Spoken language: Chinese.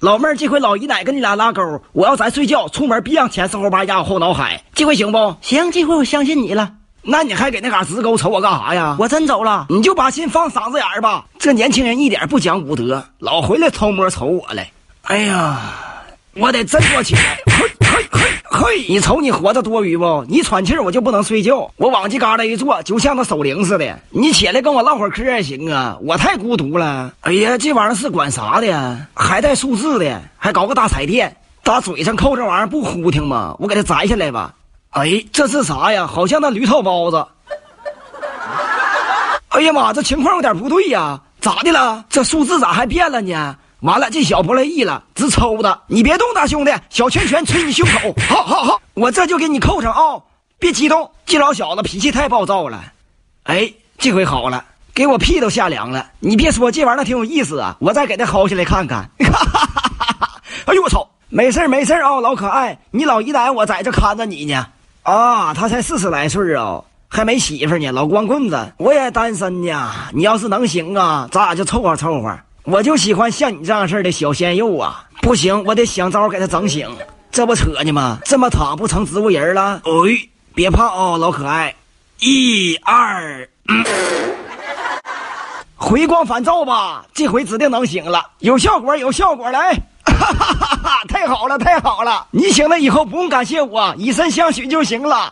老妹儿，这回老姨奶跟你俩拉钩，我要咱睡觉，出门别让前四后八压我后脑海，这回行不？行，这回我相信你了。那你还给那嘎直勾瞅我干啥呀？我真走了，你就把心放嗓子眼儿吧。这年轻人一点不讲武德，老回来偷摸瞅我来。哎呀，我得振作起来！嘿，你瞅你活着多余不？你喘气儿我就不能睡觉，我往这旮旯一坐，就像那守灵似的。你起来跟我唠会儿嗑也行啊，我太孤独了。哎呀，这玩意儿是管啥的呀？还带数字的，还搞个大彩电，大嘴上扣这玩意儿不呼挺吗？我给它摘下来吧。哎，这是啥呀？好像那驴套包子。哎呀妈，这情况有点不对呀，咋的了？这数字咋还变了呢？完了，这小不乐意了，直抽他。你别动，大兄弟，小拳拳捶你胸口。好好好，我这就给你扣上啊！别激动，这老小子脾气太暴躁了。哎，这回好了，给我屁都吓凉了。你别说，这玩意儿挺有意思啊，我再给他薅下来看看。哎呦我操！没事没事啊，老可爱，你老姨奶我在这看着你呢。啊，他才四十来岁啊，还没媳妇呢，老光棍子。我也单身呢，你要是能行啊，咱俩就凑合凑合。我就喜欢像你这样式的小鲜肉啊！不行，我得想招给他整醒。这不扯呢吗？这么躺不成植物人了？哎，别怕哦，老可爱。一二，嗯，回光返照吧，这回指定能醒了，有效果，有效果，来！哈哈哈哈！太好了，太好了！你醒了以后不用感谢我，以身相许就行了。